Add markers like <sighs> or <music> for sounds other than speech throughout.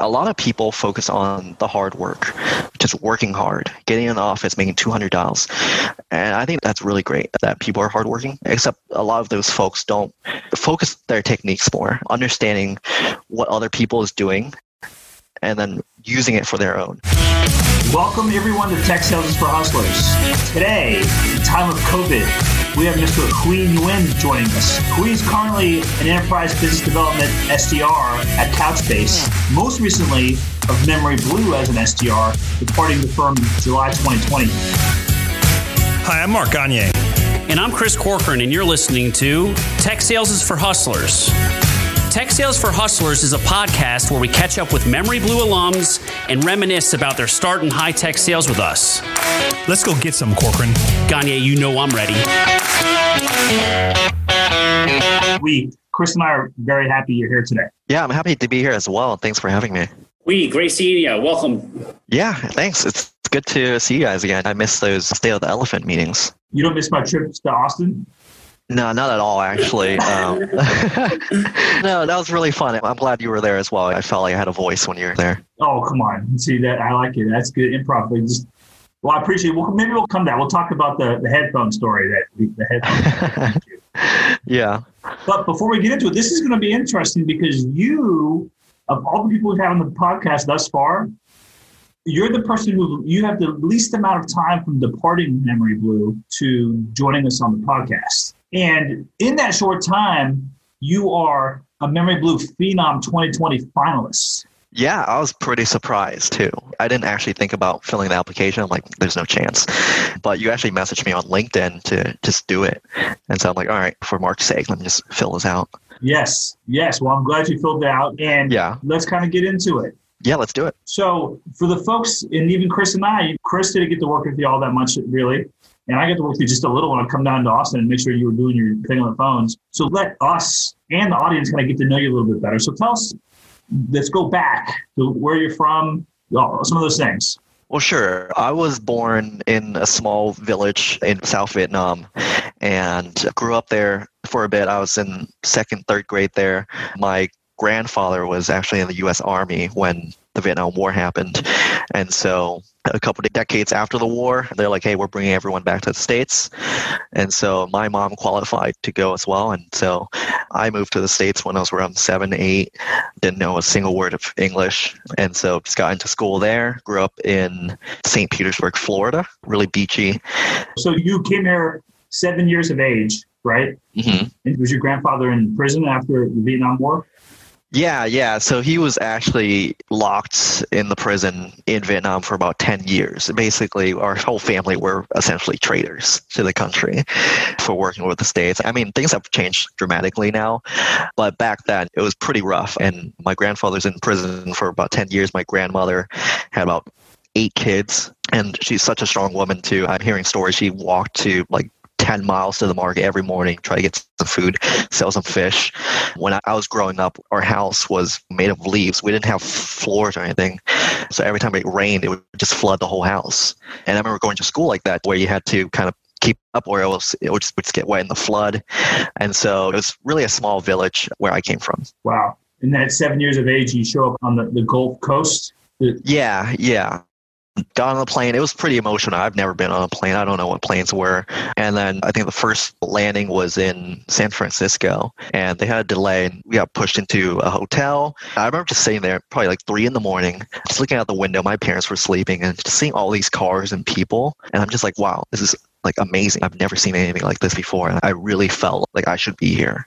a lot of people focus on the hard work, just working hard, getting in the office, making 200 dials. And I think that's really great that people are hardworking, except a lot of those folks don't focus their techniques more, understanding what other people is doing and then using it for their own. Welcome everyone to Tech Sales for Hustlers. Today, time of COVID, we have Mr. Hui Nguyen joining us. Hui is currently an enterprise business development SDR at Couchbase, most recently of Memory Blue as an SDR, departing the firm in July 2020. Hi, I'm Mark Gagne. And I'm Chris Corcoran, and you're listening to Tech Sales is for Hustlers. Tech Sales for Hustlers is a podcast where we catch up with Memory Blue alums and reminisce about their start in high tech sales with us. Let's go get some, Corcoran. Gagne, you know I'm ready. We, Chris and I are very happy you're here today. Yeah, I'm happy to be here as well. Thanks for having me. We, great seeing you. Welcome. Yeah, thanks. It's good to see you guys again. I miss those State of the Elephant meetings. You don't miss my trips to Austin? No, not at all, actually. Um, <laughs> no, that was really fun. I'm glad you were there as well. I felt like I had a voice when you were there. Oh, come on. See that? I like it. That's good improv. We just, well, I appreciate it. Well, maybe we'll come back. We'll talk about the, the headphone story that the headphone. <laughs> yeah. But before we get into it, this is going to be interesting because you, of all the people we've had on the podcast thus far, you're the person who you have the least amount of time from departing Memory Blue to joining us on the podcast. And in that short time, you are a Memory Blue Phenom 2020 finalist. Yeah, I was pretty surprised too. I didn't actually think about filling the application. I'm like, there's no chance. But you actually messaged me on LinkedIn to just do it. And so I'm like, all right, for Mark's sake, let me just fill this out. Yes, yes. Well, I'm glad you filled it out. And yeah. let's kind of get into it. Yeah, let's do it. So, for the folks, and even Chris and I, Chris didn't get to work with you all that much, really. And I got to work with you just a little when I come down to Austin and make sure you were doing your thing on the phones. So let us and the audience kind of get to know you a little bit better. So tell us, let's go back to where you're from, some of those things. Well, sure. I was born in a small village in South Vietnam and grew up there for a bit. I was in second, third grade there. My grandfather was actually in the U.S. Army when the Vietnam War happened. And so a couple of decades after the war, they're like, hey, we're bringing everyone back to the States. And so my mom qualified to go as well. And so I moved to the States when I was around seven, eight, didn't know a single word of English. And so just got into school there, grew up in St. Petersburg, Florida, really beachy. So you came here seven years of age, right? Mm-hmm. And was your grandfather in prison after the Vietnam War? Yeah, yeah. So he was actually locked in the prison in Vietnam for about 10 years. Basically, our whole family were essentially traitors to the country for working with the States. I mean, things have changed dramatically now, but back then it was pretty rough. And my grandfather's in prison for about 10 years. My grandmother had about eight kids and she's such a strong woman too. I'm hearing stories she walked to like 10 miles to the market every morning, try to get some food, sell some fish. When I was growing up, our house was made of leaves. We didn't have floors or anything. So every time it rained, it would just flood the whole house. And I remember going to school like that, where you had to kind of keep up or else it would just, would just get wet in the flood. And so it was really a small village where I came from. Wow. In that seven years of age, you show up on the, the Gulf Coast? Yeah, yeah got on the plane. It was pretty emotional. I've never been on a plane. I don't know what planes were. And then I think the first landing was in San Francisco and they had a delay and we got pushed into a hotel. I remember just sitting there probably like three in the morning, just looking out the window. My parents were sleeping and just seeing all these cars and people. And I'm just like, wow, this is like amazing. I've never seen anything like this before. And I really felt like I should be here.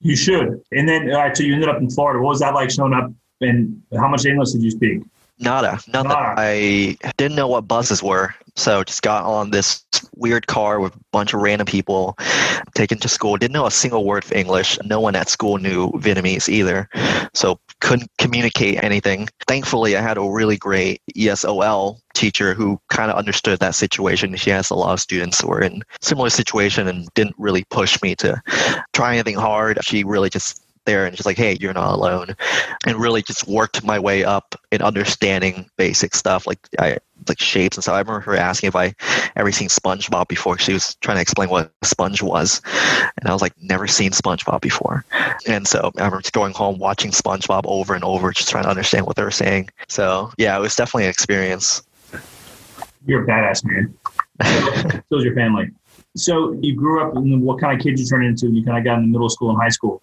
You should. And then, all right, so you ended up in Florida. What was that like showing up and how much English did you speak? Nada, nothing. Nada. I didn't know what buses were, so just got on this weird car with a bunch of random people, taken to school. Didn't know a single word of English. No one at school knew Vietnamese either, so couldn't communicate anything. Thankfully, I had a really great ESOL teacher who kind of understood that situation. She has a lot of students who were in similar situation and didn't really push me to try anything hard. She really just there and just like, hey, you're not alone. And really just worked my way up in understanding basic stuff like I like shapes and stuff. I remember her asking if I ever seen SpongeBob before. She was trying to explain what a sponge was, and I was like, never seen SpongeBob before. And so I remember going home watching SpongeBob over and over, just trying to understand what they were saying. So yeah, it was definitely an experience. You're a badass man. <laughs> so is your family. So you grew up, and what kind of kid you turned into? And you kind of got into middle school and high school.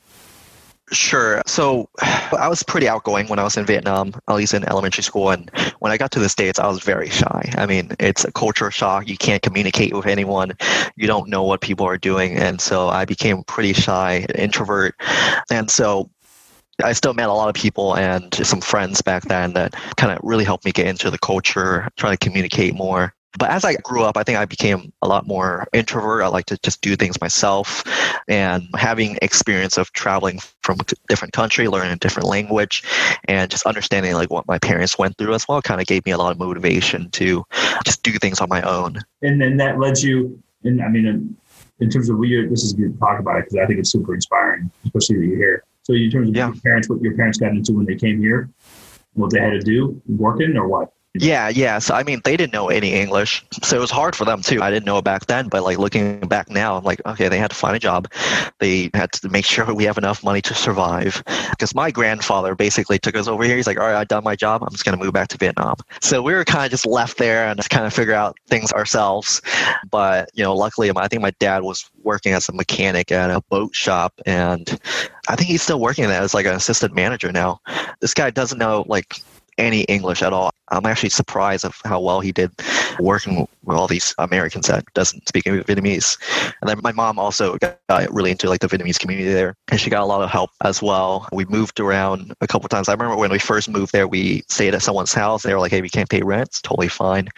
Sure. So I was pretty outgoing when I was in Vietnam, at least in elementary school. And when I got to the States, I was very shy. I mean, it's a culture shock. You can't communicate with anyone, you don't know what people are doing. And so I became pretty shy, introvert. And so I still met a lot of people and some friends back then that kind of really helped me get into the culture, try to communicate more. But as I grew up, I think I became a lot more introvert. I like to just do things myself. And having experience of traveling from a different country, learning a different language, and just understanding like what my parents went through as well kind of gave me a lot of motivation to just do things on my own. And then that led you, and I mean, in, in terms of what you're, this is good to talk about it because I think it's super inspiring, especially that you're here. So in terms of yeah. your parents, what your parents got into when they came here, what they had to do, working or what? Yeah, yeah. So I mean, they didn't know any English, so it was hard for them too. I didn't know it back then, but like looking back now, I'm like, okay, they had to find a job. They had to make <laughs> sure we have enough money to survive. Because my grandfather basically took us over here. He's like, all right, I've done my job. I'm just gonna move back to Vietnam. So we were kind of just left there and kind of figure out things ourselves. But you know, luckily, I think my dad was working as a mechanic at a boat shop, and I think he's still working there as like an assistant manager now. This guy doesn't know like any English at all. I'm actually surprised of how well he did working with all these Americans that doesn't speak Vietnamese. And then my mom also got really into like the Vietnamese community there, and she got a lot of help as well. We moved around a couple times. I remember when we first moved there, we stayed at someone's house. They were like, "Hey, we can't pay rent. It's totally fine.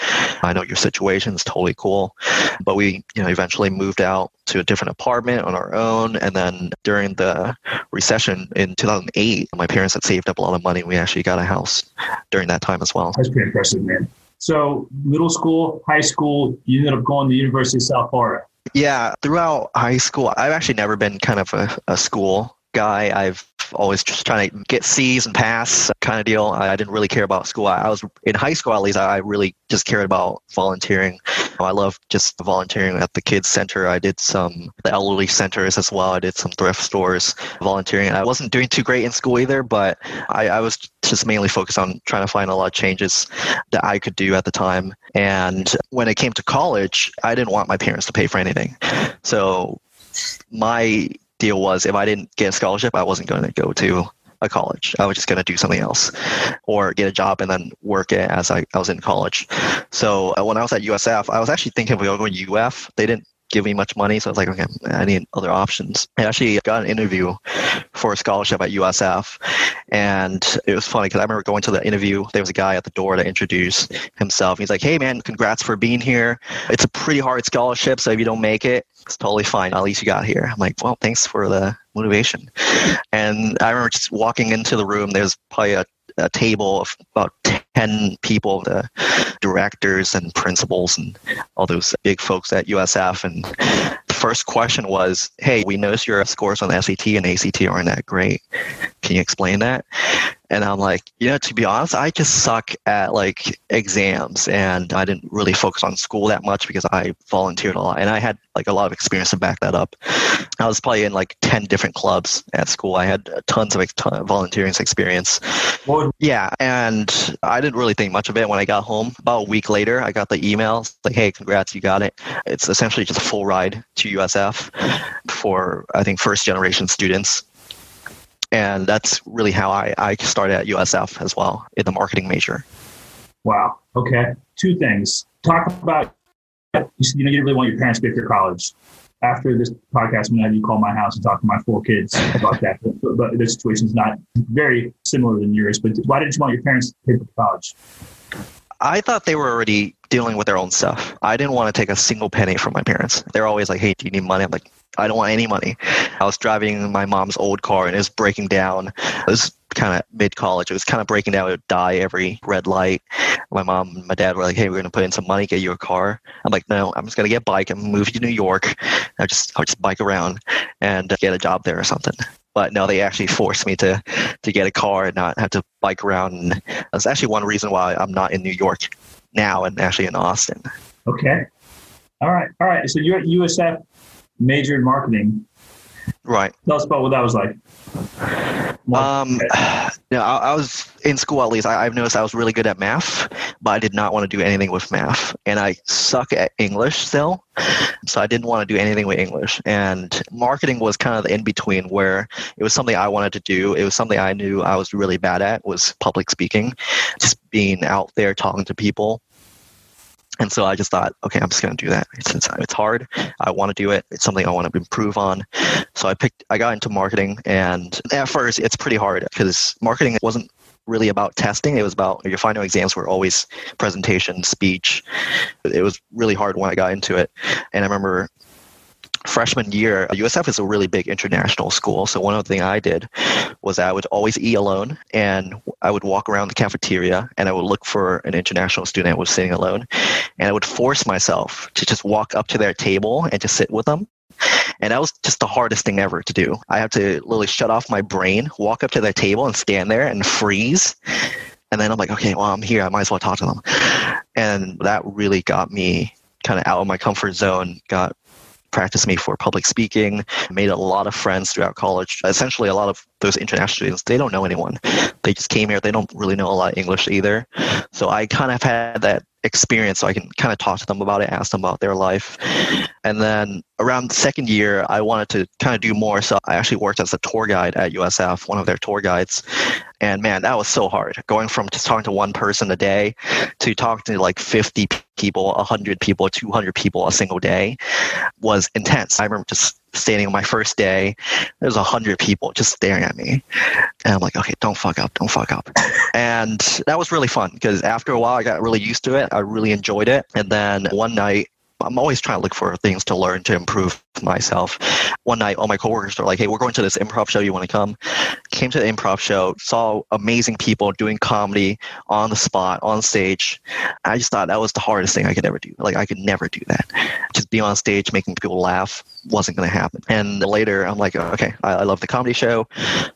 I know your situation is totally cool." But we, you know, eventually moved out to a different apartment on our own. And then during the recession in 2008, my parents had saved up a lot of money. And we actually got a house during that time as well. That's pretty impressive, man. So, middle school, high school, you ended up going to the University of South Florida. Yeah, throughout high school, I've actually never been kind of a, a school guy. I've always just trying to get C's and pass kind of deal. I, didn't really care about school. I, was in high school at least. I really just cared about volunteering. I love just volunteering at the kids center. I did some the elderly centers as well. I did some thrift stores volunteering. I wasn't doing too great in school either, but I, I was just mainly focused on trying to find a lot of changes that I could do at the time. And when it came to college, I didn't want my parents to pay for anything. So my deal was if I didn't get a scholarship, I wasn't going to go to a college. I was just going to do something else or get a job and then work it as I, I was in college. So uh, when I was at USF, I was actually thinking of going to UF. They didn't give me much money. So I was like, okay, I need other options. I actually got an interview for a scholarship at USF. And it was funny because I remember going to the interview. There was a guy at the door to introduce himself. He's like, hey, man, congrats for being here. It's a pretty hard scholarship. So if you don't make it, it's totally fine. At least you got here. I'm like, well, thanks for the motivation. And I remember just walking into the room. There's probably a a table of about 10 people, the directors and principals and all those big folks at USF. And the first question was, Hey, we noticed your scores on SAT and ACT aren't that great. Can you explain that? And I'm like, you know, to be honest, I just suck at like exams and I didn't really focus on school that much because I volunteered a lot and I had like a lot of experience to back that up. I was probably in like 10 different clubs at school. I had tons of ton volunteering experience. Yeah. And I didn't really think much of it when I got home. About a week later, I got the email like, hey, congrats, you got it. It's essentially just a full ride to USF for, I think, first generation students and that's really how I, I started at USF as well in the marketing major. Wow. Okay. Two things. Talk about you know you didn't really want your parents to pay for college. After this podcast, I'm gonna have you call my house and talk to my four kids about that. <laughs> But, but the situation's not very similar than yours. But why didn't you want your parents to pay for college? I thought they were already dealing with their own stuff. I didn't want to take a single penny from my parents. They're always like, "Hey, do you need money?" I'm like, I don't want any money. I was driving my mom's old car and it was breaking down. It was kind of mid college. It was kind of breaking down. It would die every red light. My mom and my dad were like, "Hey, we're going to put in some money, get you a car." I'm like, "No, I'm just going to get a bike and move to New York. I'll just I'll just bike around and get a job there or something." But no, they actually forced me to to get a car and not have to bike around. And that's actually one reason why I'm not in New York now and actually in Austin. Okay. All right. All right. So you're at USF, major in marketing. Right. Tell us about what that was like. Um, yeah, <sighs> I, I, was in school at least. I, have noticed I was really good at math, but I did not want to do anything with math, and I suck at English still. So I didn't want to do anything with English. And marketing was kind of the in between, where it was something I wanted to do. It was something I knew I was really bad at was public speaking, just being out there talking to people and so I just thought, okay, I'm just going to do that. Since it's hard, I want to do it. It's something I want to improve on. So I picked, I got into marketing, and at first it's pretty hard because marketing wasn't really about testing. It was about your final exams were always presentation, speech. It was really hard when I got into it. And I remember freshman year, USF is a really big international school. So one of the things I did was I would always eat alone and I would walk around the cafeteria and I would look for an international student who was sitting alone. And I would force myself to just walk up to their table and just sit with them. And that was just the hardest thing ever to do. I had to literally shut off my brain, walk up to their table and stand there and freeze. And then I'm like, okay, well, I'm here. I might as well talk to them. And that really got me kind of out of my comfort zone, got practiced me for public speaking, made a lot of friends throughout college. Essentially, a lot of those international students, they don't know anyone. They just came here, they don't really know a lot of English either. So I kind of had that experience so I can kind of talk to them about it, ask them about their life. And then around the second year, I wanted to kind of do more. So I actually worked as a tour guide at USF, one of their tour guides. And man, that was so hard. Going from just talking to one person a day to talking to like 50 people, 100 people, 200 people a single day was intense. I remember just standing on my first day, there's 100 people just staring at me. And I'm like, okay, don't fuck up, don't fuck up. And that was really fun because after a while, I got really used to it. I really enjoyed it. And then one night, I'm always trying to look for things to learn to improve myself. One night, all my coworkers are like, "Hey, we're going to this improv show. You want to come?" Came to the improv show, saw amazing people doing comedy on the spot, on stage. I just thought that was the hardest thing I could ever do. Like I could never do that. Just be on stage making people laugh wasn't going to happen. And later, I'm like, okay, I, I love the comedy show.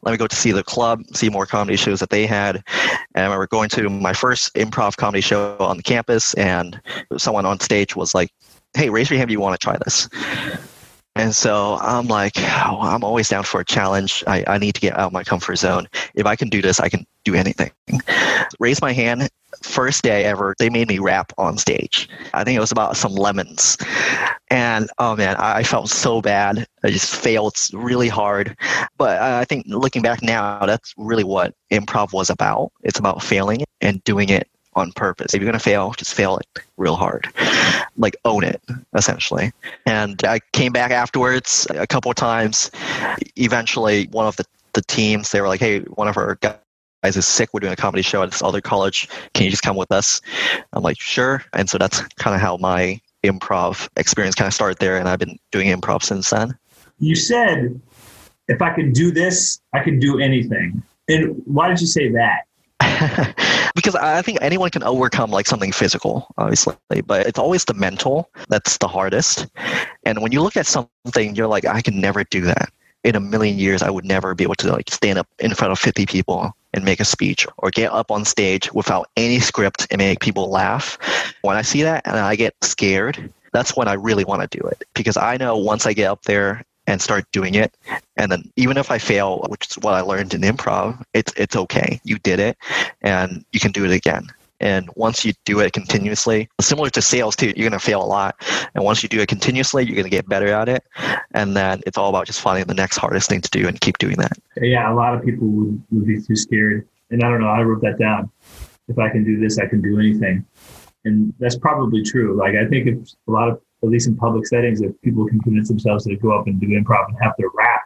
Let me go to see the club, see more comedy shows that they had. And I remember going to my first improv comedy show on the campus, and someone on stage was like, hey, raise your hand if you want to try this. And so I'm like, oh, I'm always down for a challenge. I, I need to get out of my comfort zone. If I can do this, I can do anything. Raise my hand. First day ever, they made me rap on stage. I think it was about some lemons. And oh man, I felt so bad. I just failed really hard. But I think looking back now, that's really what improv was about. It's about failing and doing it on purpose. If you're going to fail, just fail it real hard. Like own it, essentially. And I came back afterwards a couple times. Eventually, one of the, the teams, they were like, hey, one of our guys is sick. We're doing a comedy show at this other college. Can you just come with us? I'm like, sure. And so that's kind of how my improv experience kind of started there. And I've been doing improv since then. You said, if I can do this, I can do anything. And why did you say that? <laughs> because I think anyone can overcome like something physical, obviously, but it's always the mental that's the hardest. And when you look at something, you're like, I can never do that. In a million years, I would never be able to like stand up in front of 50 people and make a speech or get up on stage without any script and make people laugh. When I see that and I get scared, that's when I really want to do it because I know once I get up there and start doing it. And then even if I fail, which is what I learned in improv, it's it's okay. You did it and you can do it again. And once you do it continuously, similar to sales too, you're going to fail a lot. And once you do it continuously, you're going to get better at it. And then it's all about just finding the next hardest thing to do and keep doing that. Yeah, a lot of people would, would be too scared. And I don't know, I wrote that down. If I can do this, I can do anything. And that's probably true. Like, I think if a lot of at least in public settings, if people can convince themselves to go up and do improv and have to rap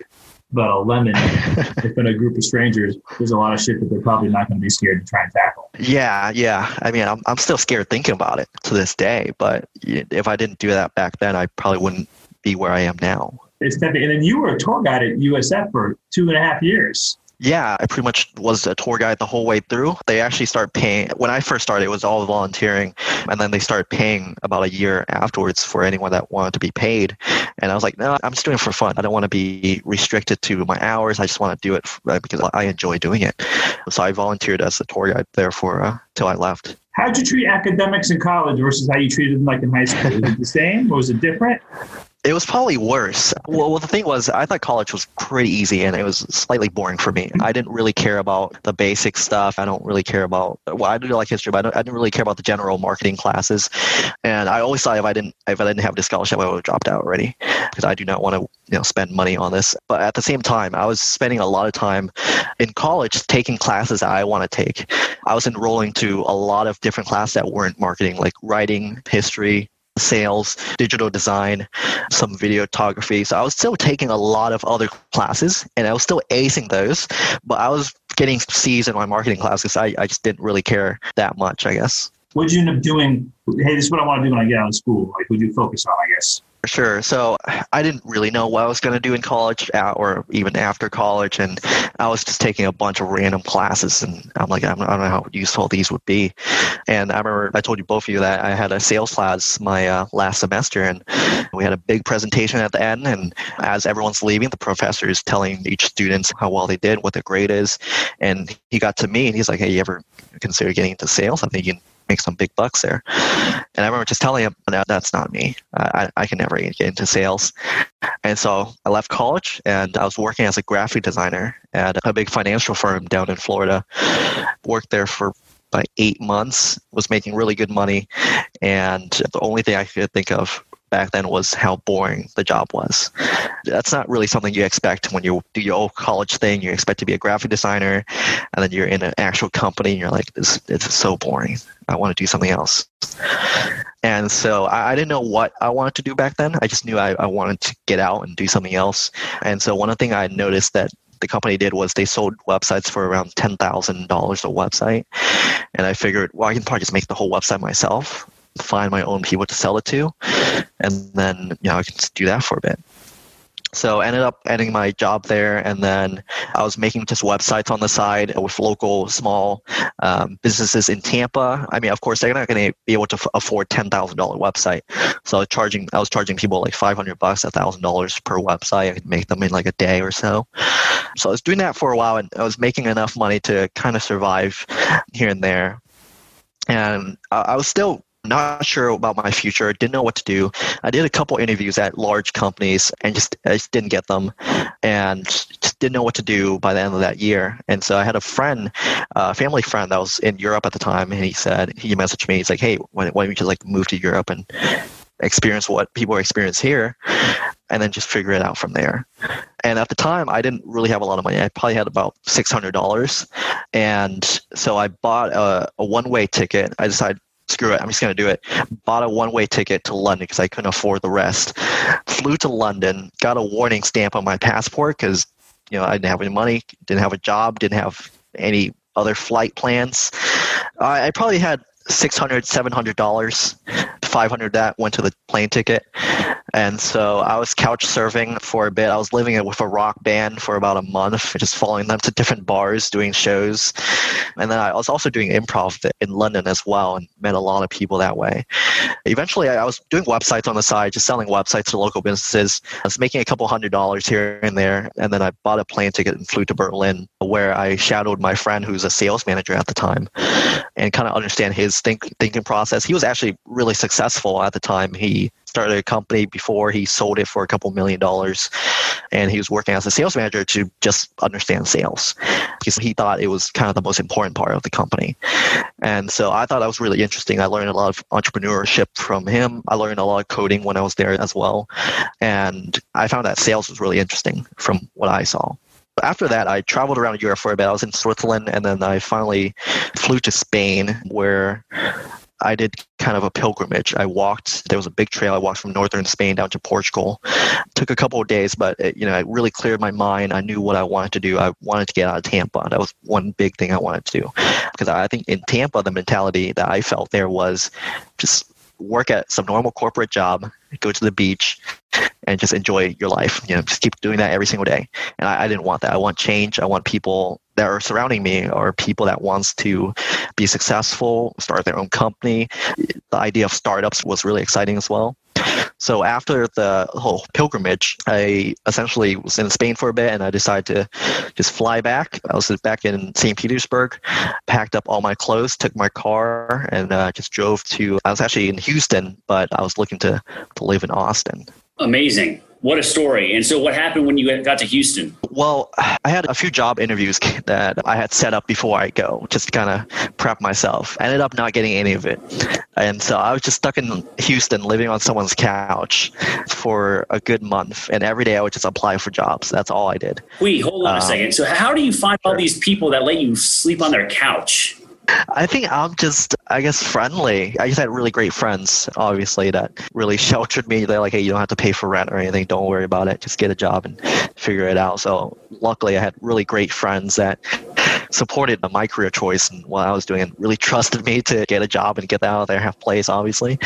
about a lemon <laughs> in a group of strangers, there's a lot of shit that they're probably not going to be scared to try and tackle. Yeah, yeah. I mean, I'm, I'm still scared thinking about it to this day, but if I didn't do that back then, I probably wouldn't be where I am now. It's definitely, and then you were a tour guide at USF for two and a half years. Yeah, I pretty much was a tour guide the whole way through. They actually start paying when I first started. It was all volunteering, and then they started paying about a year afterwards for anyone that wanted to be paid. And I was like, no, I'm just doing it for fun. I don't want to be restricted to my hours. I just want to do it uh, because I enjoy doing it. So I volunteered as a tour guide there for uh, till I left. How'd you treat academics in college versus how you treated them like in high school? Was it the same or was it different? It was probably worse. Well, well, the thing was, I thought college was pretty easy and it was slightly boring for me. I didn't really care about the basic stuff. I don't really care about, well, I do like history, but I, I didn't really care about the general marketing classes. And I always thought if I didn't, if I didn't have the scholarship, I would have dropped out already because I do not want to, you know, spend money on this. But at the same time, I was spending a lot of time in college taking classes that I want to take. I was enrolling to a lot of different classes that weren't marketing, like writing, history, sales, digital design, some videography. So I was still taking a lot of other classes and I was still acing those, but I was getting C's in my marketing classes. I, I just didn't really care that much, I guess. What did you end up doing? Hey, this is what I want to do when I get out of school. Like, would you focus on, I guess? Sure. So I didn't really know what I was going to do in college or even after college. And I was just taking a bunch of random classes. And I'm like, I don't know how useful these would be. And I remember I told you both of you that I had a sales class my uh, last semester. And we had a big presentation at the end. And as everyone's leaving, the professor is telling each student how well they did, what their grade is. And he got to me and he's like, hey, you ever consider getting into sales? I think you make some big bucks there. And I remember just telling him, no, that's not me. I, I can never get into sales. And so I left college and I was working as a graphic designer at a big financial firm down in Florida. Worked there for about eight months, was making really good money. And the only thing I could think of back then was how boring the job was. That's not really something you expect when you do your old college thing. You expect to be a graphic designer, and then you're in an actual company, and you're like, "This it's so boring. I want to do something else." And so I, I didn't know what I wanted to do back then. I just knew I, I wanted to get out and do something else. And so one of the things I noticed that the company did was they sold websites for around ten thousand dollars a website, and I figured, well, I can probably just make the whole website myself find my own people to sell it to, and then you know I can do that for a bit. So I ended up ending my job there, and then I was making just websites on the side with local small um, businesses in Tampa. I mean, of course, they're not going to be able to f- afford ten thousand dollar website. So I was charging, I was charging people like five hundred bucks, thousand dollars per website. I could make them in like a day or so. So I was doing that for a while, and I was making enough money to kind of survive here and there. And I was still not sure about my future didn't know what to do. I did a couple interviews at large companies and just i just didn't get them and just didn't know what to do by the end of that year. And so i had a friend a family friend that was in europe at the time and he said he messaged me he's like hey why, don't you just like move to europe and experience what people experience here and then just figure it out from there. And at the time i didn't really have a lot of money. I probably had about $600 and so i bought a, a one-way ticket. I decided screw it, I'm just going to do it. Bought a one way ticket to London because I couldn't afford the rest. Flew to London, got a warning stamp on my passport because you know I didn't have any money, didn't have a job, didn't have any other flight plans. I, I probably had 600 700 dollars 500 that went to the plane ticket. And so i was couch surfing for a bit. I was living with a rock band for about a month just following them to different bars doing shows. And then i was also doing improv in london as well and met a lot of people that way. Eventually i was doing websites on the side just selling websites to local businesses. I was making a couple hundred dollars here and there. And then i bought a plane ticket and flew to berlin where i shadowed my friend who's a sales manager at the time and kind of understand his think, thinking process. He was actually really successful at the time. He started a company before he sold it for a couple million dollars. And he was working as a sales manager to just understand sales. Because he thought it was kind of the most important part of the company. And so i thought that was really interesting. I learned a lot of entrepreneurship from him. I learned a lot of coding when i was there as well. And i found that sales was really interesting from what i saw. After that, I traveled around Europe for a bit. I was in Switzerland, and then I finally flew to Spain, where I did kind of a pilgrimage. I walked. There was a big trail. I walked from northern Spain down to Portugal. It took a couple of days, but it, you know, it really cleared my mind. I knew what I wanted to do. I wanted to get out of Tampa. That was one big thing I wanted to do, because I think in Tampa, the mentality that I felt there was just work at some normal corporate job, go to the beach, and just enjoy your life. You know, just keep doing that every single day. And I, I didn't want that. I want change. I want people that are surrounding me are people that wants to be successful, start their own company. The idea of startups was really exciting as well. So after the whole pilgrimage, I essentially was in Spain for a bit and I decided to just fly back. I was back in St. Petersburg, packed up all my clothes, took my car, and uh, just drove to, I was actually in Houston, but I was looking to, to live in Austin. Amazing. What a story. And so, what happened when you got to Houston? Well, I had a few job interviews <laughs> that I had set up before I go, just to kind of prep myself. I ended up not getting any of it. And so I was just stuck in Houston living on someone's couch for a good month. And every day I would just apply for jobs. That's all I did. Wait, hold on um, a second. So, how do you find all these people that let you sleep on their couch? I think I'm just, I guess, friendly. I just had really great friends, obviously, that really <laughs> sheltered me. They're like, hey, you don't have to pay for rent or anything. Don't worry about it. Just get a job and figure it out. So, luckily, I had really great friends that supported my career choice and what I was doing and really trusted me to get a job and get out of there, have place, obviously.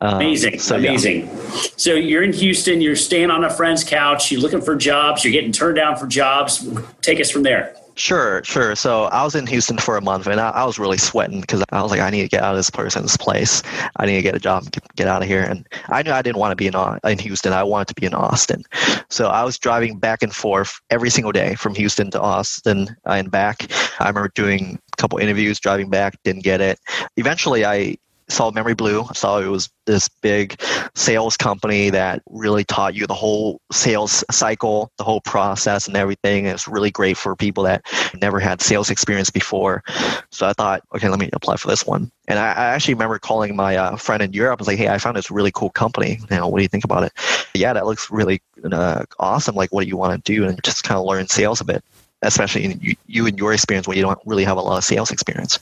Um, amazing, so, amazing. Yeah. So you're in Houston, you're staying on a friend's couch, you're looking for jobs, you're getting turned down for jobs. Take us from there. Sure, sure. So I was in Houston for a month and I, I was really sweating because I was like, I need to get out of this person's place. I need to get a job, get, get out of here. And I knew I didn't want to be in, in Houston. I wanted to be in Austin. So I was driving back and forth every single day from Houston to Austin and back. I remember doing a couple interviews, driving back, didn't get it. Eventually, I saw Memory Blue. Saw it was this big sales company that really taught you the whole sales cycle, the whole process and everything. It was really great for people that never had sales experience before. So I thought, okay, let me apply for this one. And I, I actually remember calling my uh, friend in Europe. and like, hey, I found this really cool company. You what do you think about it? Yeah, that looks really uh, awesome. Like, what do you want to do? And just kind of learn sales a bit especially in you, you and your experience when you don't really have a lot of sales experience.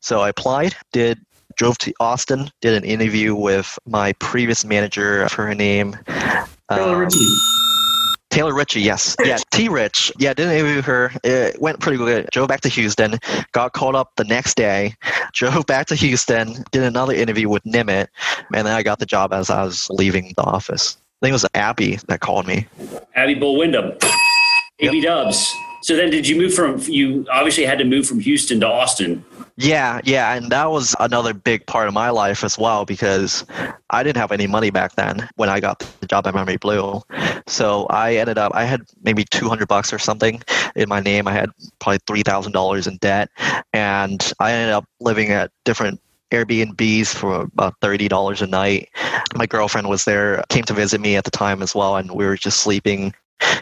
So I applied, did drove to Austin, did an interview with my previous manager. For Her name. Taylor um, Ritchie. Taylor Ritchie, yes. Yeah, <laughs> T Rich. Yeah, did not interview her. It went pretty good. Drove back to Houston, got called up the next day, <laughs> drove back to Houston, did another interview with Nimit, and then I got the job as I was leaving the office. I think it was Abby that called me. Abby Bull Wyndham. Abby yep. Dubs. So then did you move from, you obviously had to move from Houston to Austin. Yeah, yeah, and that was another big part of my life as well because I didn't have any money back then when I got the job at Memory Blue. So I ended up I had maybe 200 bucks or something in my name. I had probably $3,000 in debt and I ended up living at different Airbnbs for about thirty dollars a night. My girlfriend was there, came to visit me at the time as well, and we were just sleeping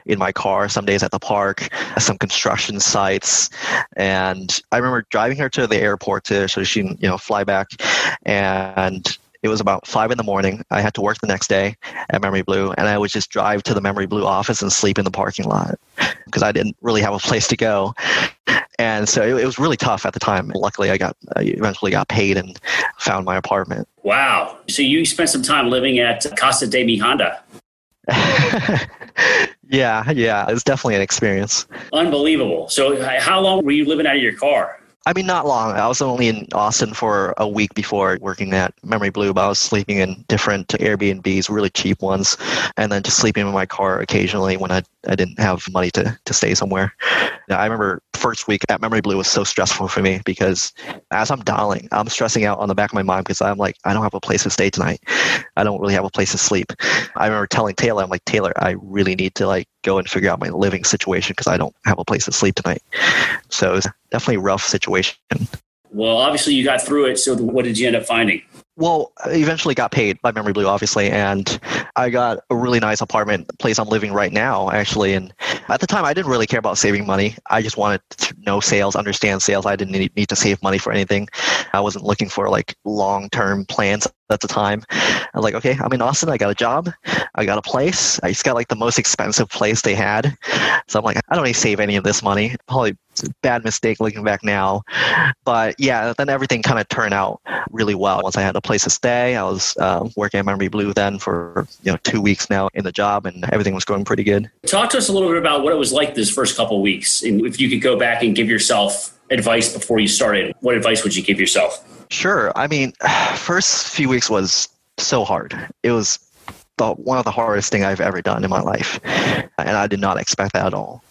in my car, some days at the park, some construction sites. And I remember driving her to the airport to so she can, you know, fly back. And it was about five in the morning. I had to work the next day at Memory Blue, and I would just drive to the Memory Blue office and sleep in the parking lot because I didn't really have a place to go. And so it, it, was really tough at the time. Luckily, I got I eventually got paid and found my apartment. Wow! So you spent some time living at Casa de Mi Honda. <laughs> yeah, yeah, it's definitely an experience. Unbelievable. So, how long were you living out of your car? I mean, not long. I was only in Austin for a week before working at Memory Blue, but I was sleeping in different Airbnbs, really cheap ones, and then just sleeping in my car occasionally when I, I didn't have money to, to stay somewhere. I remember first week at Memory Blue was so stressful for me because as I'm dialing, I'm stressing out on the back of my mind because I'm like, I don't have a place to stay tonight. I don't really have a place to sleep. I remember telling Taylor, I'm like, Taylor, I really need to like go and figure out my living situation because I don't have a place to sleep tonight. So it was definitely rough situation. Well, obviously you got through it. So what did you end up finding? Well, I eventually got paid by Memory Blue, obviously, and I got a really nice apartment, place I'm living right now, actually. And at the time, I didn't really care about saving money. I just wanted to know sales, understand sales. I didn't need, need to save money for anything. I wasn't looking for like long term plans at the time. I was like, okay, I'm in Austin. I got a job. I got a place. I just got like the most expensive place they had. So I'm like, I don't need to save any of this money. Probably bad mistake looking back now. But yeah, then everything kind of turned out really well. Once I had a place to stay, I was uh, working at Memory Blue then for you know two weeks now in the job, and everything was going pretty good. Talk to us a little bit about what it was like this first couple weeks, and if you could go back and give yourself advice before you started, what advice would you give yourself? Sure. I mean, <sighs> first few weeks was so hard. It was the, one of the hardest thing I've ever done in my life. And I did not expect that at all.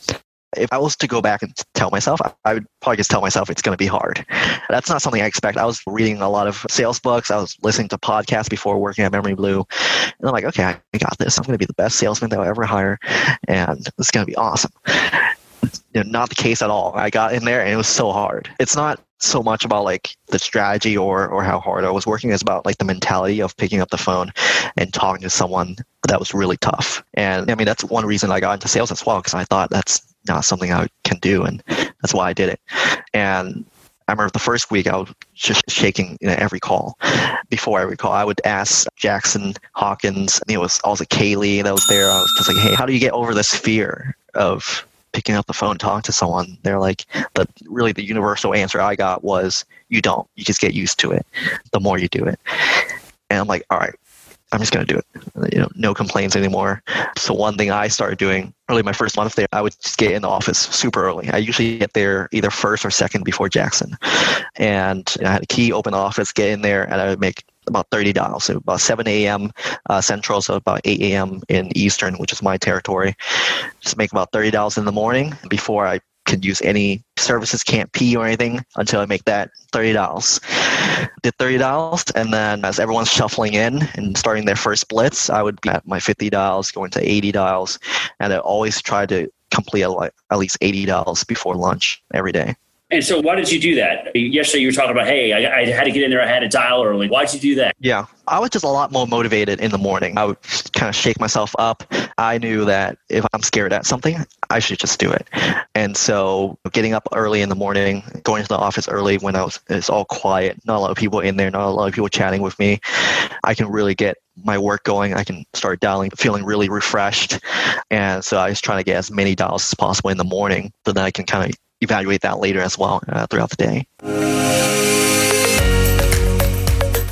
If I was to go back and tell myself, I would probably just tell myself it's going to be hard. That's not something I expect. I was reading a lot of sales books. I was listening to podcasts before working at Memory Blue. And I'm like, okay, I got this. I'm going to be the best salesman that I'll ever hire. And it's going to be awesome. You know, not the case at all. I got in there and it was so hard. It's not so much about like the strategy or or how hard I was working. It's about like the mentality of picking up the phone and talking to someone that was really tough. And I mean that's one reason I got into sales as well because I thought that's not something I can do, and that's why I did it. And I remember the first week I was just shaking you know, every call. Before every call, I would ask Jackson Hawkins. Know, it was also Kaylee that was there. I was just like, "Hey, how do you get over this fear of picking up the phone, talking to someone?" They're like, "the really the universal answer I got was, you don't. You just get used to it. The more you do it." And I'm like, "All right, I'm just going to do it. You know, no complaints anymore. So one thing I started doing early my first month there, I would just get in the office super early. I usually get there either first or second before Jackson, and I had a key, open office, get in there, and I would make about 30 dials. So about 7 a.m. Uh, Central, so about 8 a.m. in Eastern, which is my territory. Just make about 30 dials in the morning before I could use any services, can't pee or anything until I make that thirty dollars. Did thirty dollars, and then as everyone's shuffling in and starting their first blitz, I would be at my fifty dials, going to eighty dials, and I always try to complete at least eighty dollars before lunch every day. And so, why did you do that? Yesterday, you were talking about, hey, I, I, had to get in there. I had to dial early. Why did you do that? Yeah, I was just a lot more motivated in the morning. I would kind of shake myself up. I knew that if I'm scared at something, I should just do it. And so, getting up early in the morning, going to the office early when I was, it's all quiet, not a lot of people in there, not a lot of people chatting with me, I can really get my work going. I can start dialing, feeling really refreshed. And so I was trying to get as many dials as possible in the morning so that I can kind of evaluate that later as well uh, throughout the day.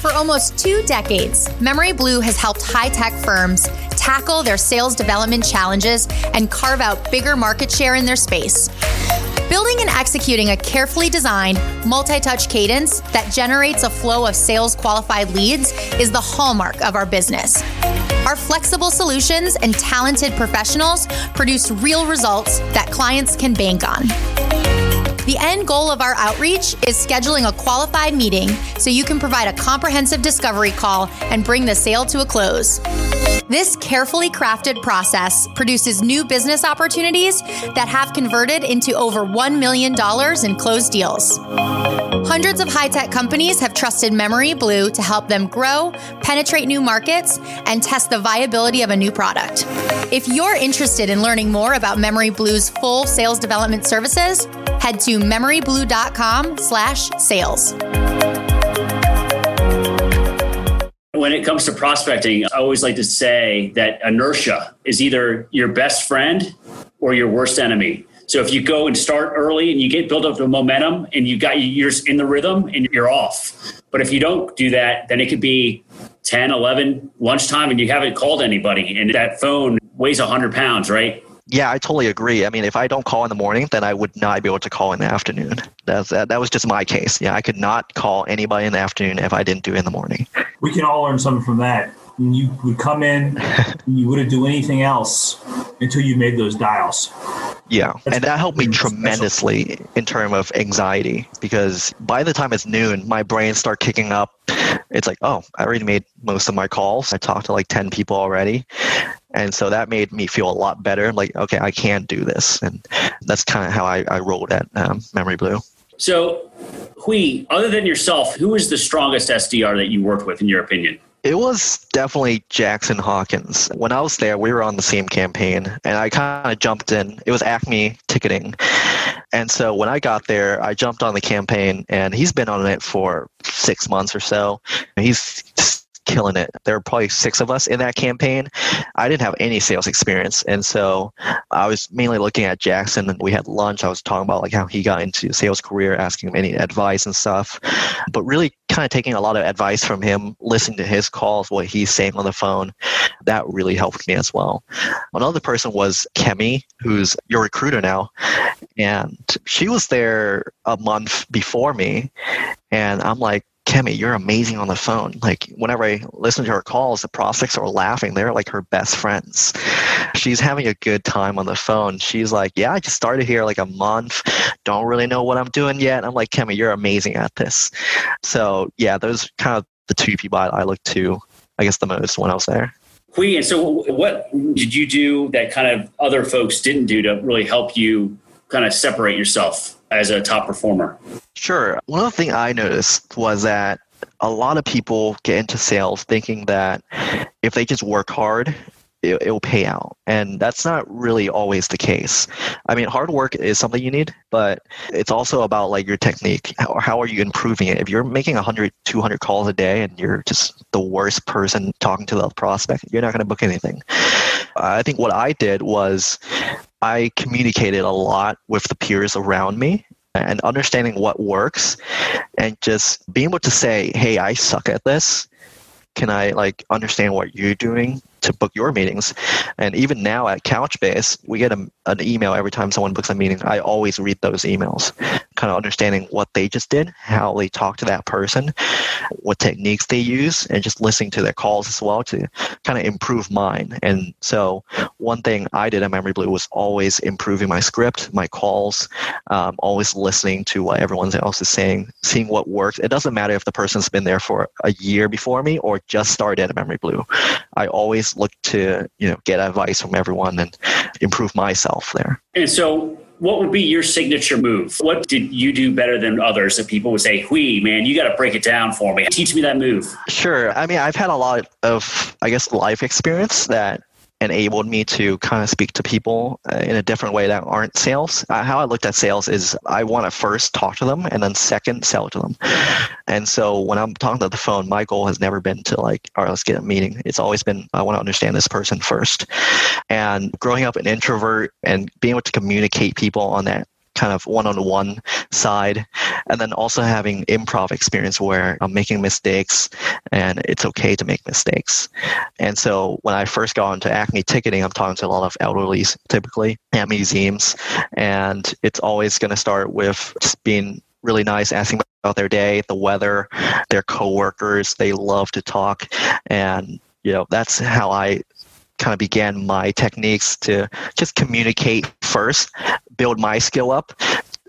For almost two decades, Memory Blue has helped high tech firms tackle their sales development challenges and carve out bigger market share in their space. Building and executing a carefully designed, multi touch cadence that generates a flow of sales qualified leads is the hallmark of our business. Our flexible solutions and talented professionals produce real results that clients can bank on. The end goal of our outreach is scheduling a qualified meeting so you can provide a comprehensive discovery call and bring the sale to a close. This carefully crafted process produces new business opportunities that have converted into over $1 million in closed deals. Hundreds of high tech companies have trusted Memory Blue to help them grow, penetrate new markets, and test the viability of a new product. If you're interested in learning more about Memory Blue's full sales development services, head to memoryblue.com slash sales. When it comes to prospecting, I always like to say that inertia is either your best friend or your worst enemy. So if you go and start early and you get built up the momentum and you got you're in the rhythm and you're off. But if you don't do that, then it could be 10, 11 lunchtime and you haven't called anybody and that phone weighs 100 pounds, right? Yeah, I totally agree. I mean, if I don't call in the morning, then I would not be able to call in the afternoon. That's, that, that was just my case. Yeah, I could not call anybody in the afternoon if I didn't do it in the morning. We can all learn something from that. You would come in, <laughs> you wouldn't do anything else until you made those dials. Yeah, That's and that helped me tremendously special. in terms of anxiety because by the time it's noon, my brain start kicking up. It's like, oh, I already made most of my calls. I talked to like 10 people already. And so that made me feel a lot better. Like, okay, I can do this. And that's kind of how I, I rolled at um, Memory Blue. So, Hui, other than yourself, who is the strongest SDR that you worked with, in your opinion? It was definitely Jackson Hawkins. When I was there, we were on the same campaign, and I kind of jumped in. It was Acme ticketing. And so when I got there, I jumped on the campaign, and he's been on it for six months or so. He's killing it. There were probably six of us in that campaign. I didn't have any sales experience, and so I was mainly looking at Jackson. And we had lunch. I was talking about like how he got into sales career, asking him any advice and stuff, but really kind of taking a lot of advice from him, listening to his calls, what he's saying on the phone. That really helped me as well. Another person was Kemi, who's your recruiter now, and she was there a month before me, and I'm like Kemi, you're amazing on the phone. Like whenever I listen to her calls, the prospects are laughing. They're like her best friends. She's having a good time on the phone. She's like, yeah, I just started here like a month. Don't really know what I'm doing yet. I'm like, Kemi, you're amazing at this. So yeah, those kind of the two people I, look to, I guess the most when I was there. Hui, and so what did you do that kind of other folks didn't do to really help you kind of separate yourself as a top performer? Sure. One of the things I noticed was that a lot of people get into sales thinking that if they just work hard, it, will pay out. And that's not really always the case. I mean, hard work is something you need, but it's also about like your technique. How, how are you improving it? If you're making 100, 200 calls a day and you're just the worst person talking to the prospect, you're not going to book anything. I think what I did was I communicated a lot with the peers around me and understanding what works and just being able to say, hey, I suck at this. Can I like understand what you're doing? To book your meetings. And even now at Couchbase, we get a, an email every time someone books a meeting. I always read those emails, kind of understanding what they just did, how they talk to that person, what techniques they use, and just listening to their calls as well to kind of improve mine. And so one thing I did at Memory Blue was always improving my script, my calls, um, always listening to what everyone else is saying, seeing what works. It doesn't matter if the person's been there for a year before me or just started at Memory Blue. I always look to you know get advice from everyone and improve myself there. And so, what would be your signature move? What did you do better than others that people would say, "Hui, man, you got to break it down for me. Teach me that move." Sure. I mean, I've had a lot of, I guess, life experience that enabled me to kind of speak to people uh, in a different way that aren't sales. How I looked at sales is I want to first talk to them and then second sell to them. And so when I'm talking to the phone, my goal has never been to like, all right, let's get a meeting. It's always been I want to understand this person first. And growing up an introvert and being able to communicate people on that kind of one-on-one side and then also having improv experience where i'm making mistakes and it's okay to make mistakes. And so when i first got into acme ticketing i'm talking to a lot of elderlies typically at museums and it's always going to start with just being really nice asking about their day the weather their coworkers they love to talk and you know that's how i kind of began my techniques to just communicate first, build my skill up,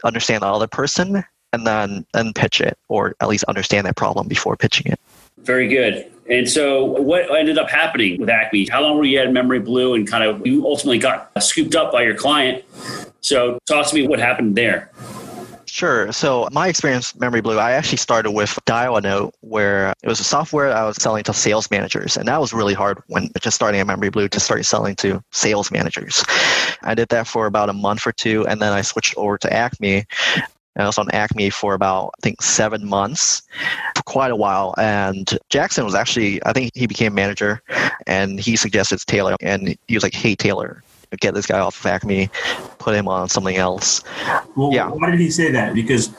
understand the other person, and then and pitch it, or at least understand that problem before pitching it. Very good. And so, what ended up happening with Acme? How long were you at Memory Blue, and kind of you ultimately got scooped up by your client? So, talk to me what happened there. Sure. So my experience, Memory Blue, I actually started with Dial a Note, where it was a software I was selling to sales managers, and that was really hard when just starting at Memory Blue to start selling to sales managers. I did that for about a month or two, and then I switched over to Acme. I was on Acme for about, I think, seven months, for quite a while. And Jackson was actually, I think he became manager, and he suggested Taylor, and he was like, "Hey, Taylor, get this guy off of Acme, put him on something else. Well, yeah. why did he say that? Because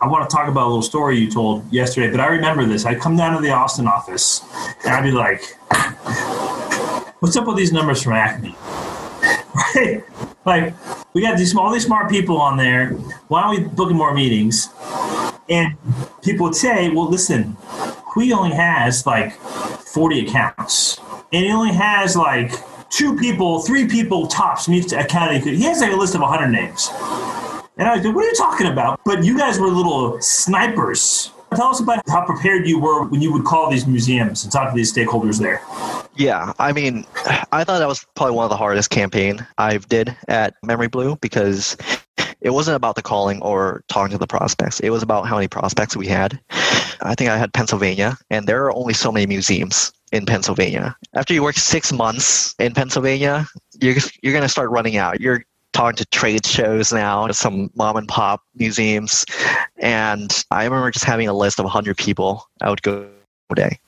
I want to talk about a little story you told yesterday, but I remember this. I'd come down to the Austin office and I'd be like, what's up with these numbers from Acme? <laughs> Right? Like, we got these all these smart people on there. Why don't we book more meetings? And people would say, well, listen, we only has like 40 accounts. And he only has like two people, three people tops meets accounting. He has like a list of 100 names. And I was like, what are you talking about? But you guys were little snipers. Tell us about how prepared you were when you would call these museums and talk to these stakeholders there. Yeah, I mean, I thought that was probably one of the hardest campaign I've did at Memory Blue because it wasn't about the calling or talking to the prospects. It was about how many prospects we had. I think I had Pennsylvania, and there are only so many museums in Pennsylvania. After you work six months in Pennsylvania, you're, you're going to start running out. You're talking to trade shows now, some mom and pop museums. And I remember just having a list of 100 people I would go day.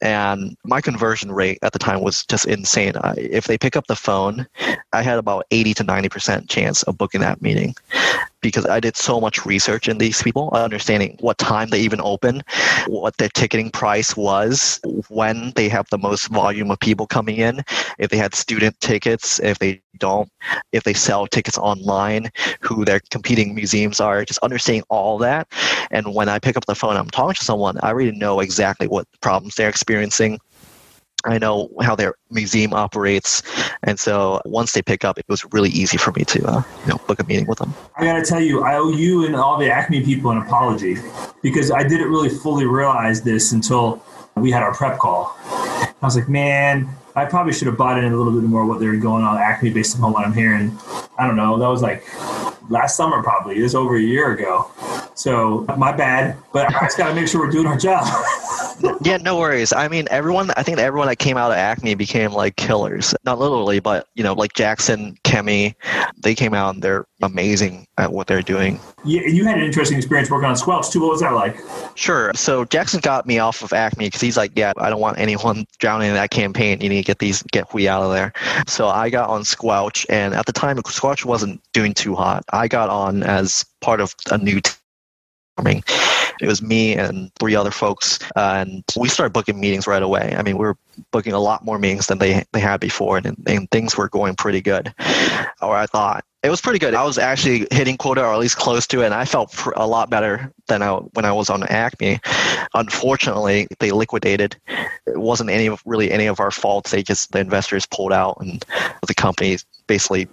and my conversion rate at the time was just insane. I, if they pick up the phone, I had about 80 to 90% chance of booking that meeting because I did so much research in these people, understanding what time they even open, what their ticketing price was, when they have the most volume of people coming in, if they had student tickets, if they don't, if they sell tickets online, who their competing museums are, just understanding all that. And when I pick up the phone, I'm talking to someone, I already know exactly what problems they're experiencing I know how their museum operates, and so once they pick up, it was really easy for me to uh, you know book a meeting with them. I got to tell you, I owe you and all the Acme people an apology because I didn't really fully realize this until we had our prep call. I was like, man, I probably should have bought in a little bit more what they were going on Acme based on what I'm hearing. I don't know. That was like last summer, probably. It was over a year ago. So my bad, but I just got to make sure we're doing our job. <laughs> yeah, no worries. I mean, everyone. I think everyone that came out of Acme became like killers. Not literally, but you know, like Jackson, Kemi, they came out and they're amazing at what they're doing. Yeah, you had an interesting experience working on Squelch too. What was that like? Sure. So Jackson got me off of Acme because he's like, yeah, I don't want anyone drowning in that campaign. You need get these, get Hui out of there. So I got on Squelch, and at the time, Squelch wasn't doing too hot. I got on as part of a new team. It was me and three other folks, uh, and we started booking meetings right away. I mean, we were booking a lot more meetings than they they had before, and, and things were going pretty good, or I thought it was pretty good. I was actually hitting quota or at least close to it, and I felt a lot better than I, when I was on Acme. Unfortunately, they liquidated. It wasn't any of really any of our faults. They just the investors pulled out, and the company basically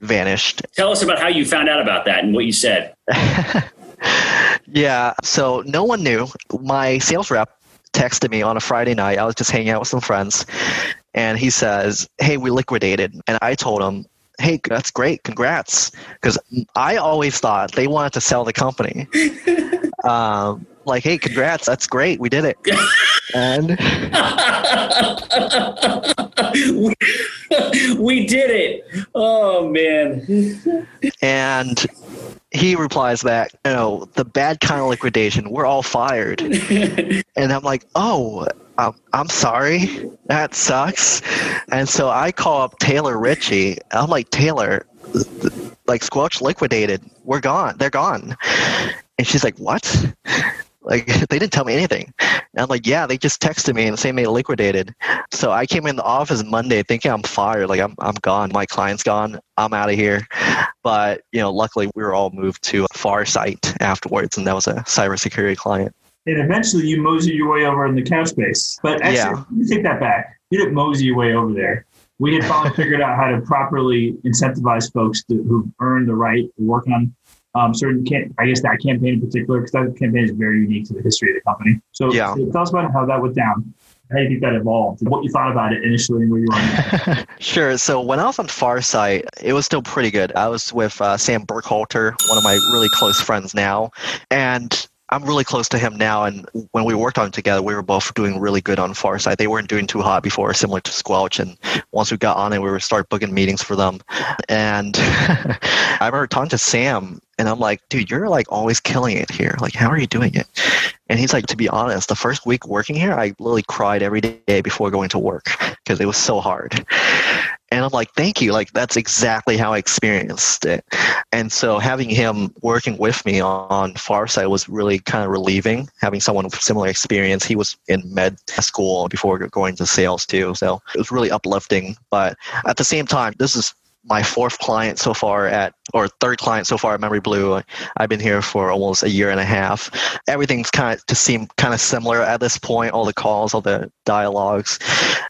vanished. Tell us about how you found out about that and what you said. <laughs> yeah, so no one knew. My sales rep texted me on a Friday night. I was just hanging out with some friends, and he says, "Hey, we liquidated." And I told him, "Hey, that's great. Congrats!" Because I always thought they wanted to sell the company. <laughs> um, like, "Hey, congrats. That's great. We did it." and we, <laughs> we did it. Oh man. and he replies back, you know, the bad kind of liquidation, we're all fired. <laughs> and I'm like, oh, I'm, I'm sorry. That sucks. And so I call up Taylor Ritchie. I'm like, Taylor, like Squelch liquidated. We're gone. They're gone. And she's like, what? Like <laughs> they didn't tell me anything. And I'm like, yeah, they just texted me and saying they liquidated. So I came in the office Monday thinking I'm fired. Like I'm I'm gone. My client's gone. I'm out of here. But you know, luckily we were all moved to Farsight afterwards, and that was a cybersecurity client. And eventually you mosey your way over in the Couchbase. But actually, yeah. you take that back. You didn't mosey your way over there. We had finally figured out how to properly incentivize folks to, who earned the right to work on um, certain can I guess that campaign in particular, because that campaign is very unique to the history of the company. So, yeah. so tell us about how that went down. How do you think that evolved? What you thought about it initially and where you were? <laughs> sure. So when I was on Farsight, it was still pretty good. I was with uh, Sam Burkhalter, one of my really close friends now, and I'm really close to him now, and when we worked on it together, we were both doing really good on Farsight. They weren't doing too hot before, similar to Squelch. And once we got on it, we were start booking meetings for them. And <laughs> I remember talking to Sam, and I'm like, "Dude, you're like always killing it here. Like, how are you doing it?" And he's like, "To be honest, the first week working here, I literally cried every day before going to work because it was so hard." And I'm like, thank you. Like, that's exactly how I experienced it. And so having him working with me on Farsight was really kind of relieving, having someone with similar experience. He was in med school before going to sales too. So it was really uplifting. But at the same time, this is my fourth client so far at or third client so far at Memory Blue. I've been here for almost a year and a half. Everything's kind of to seem kind of similar at this point. All the calls, all the dialogues,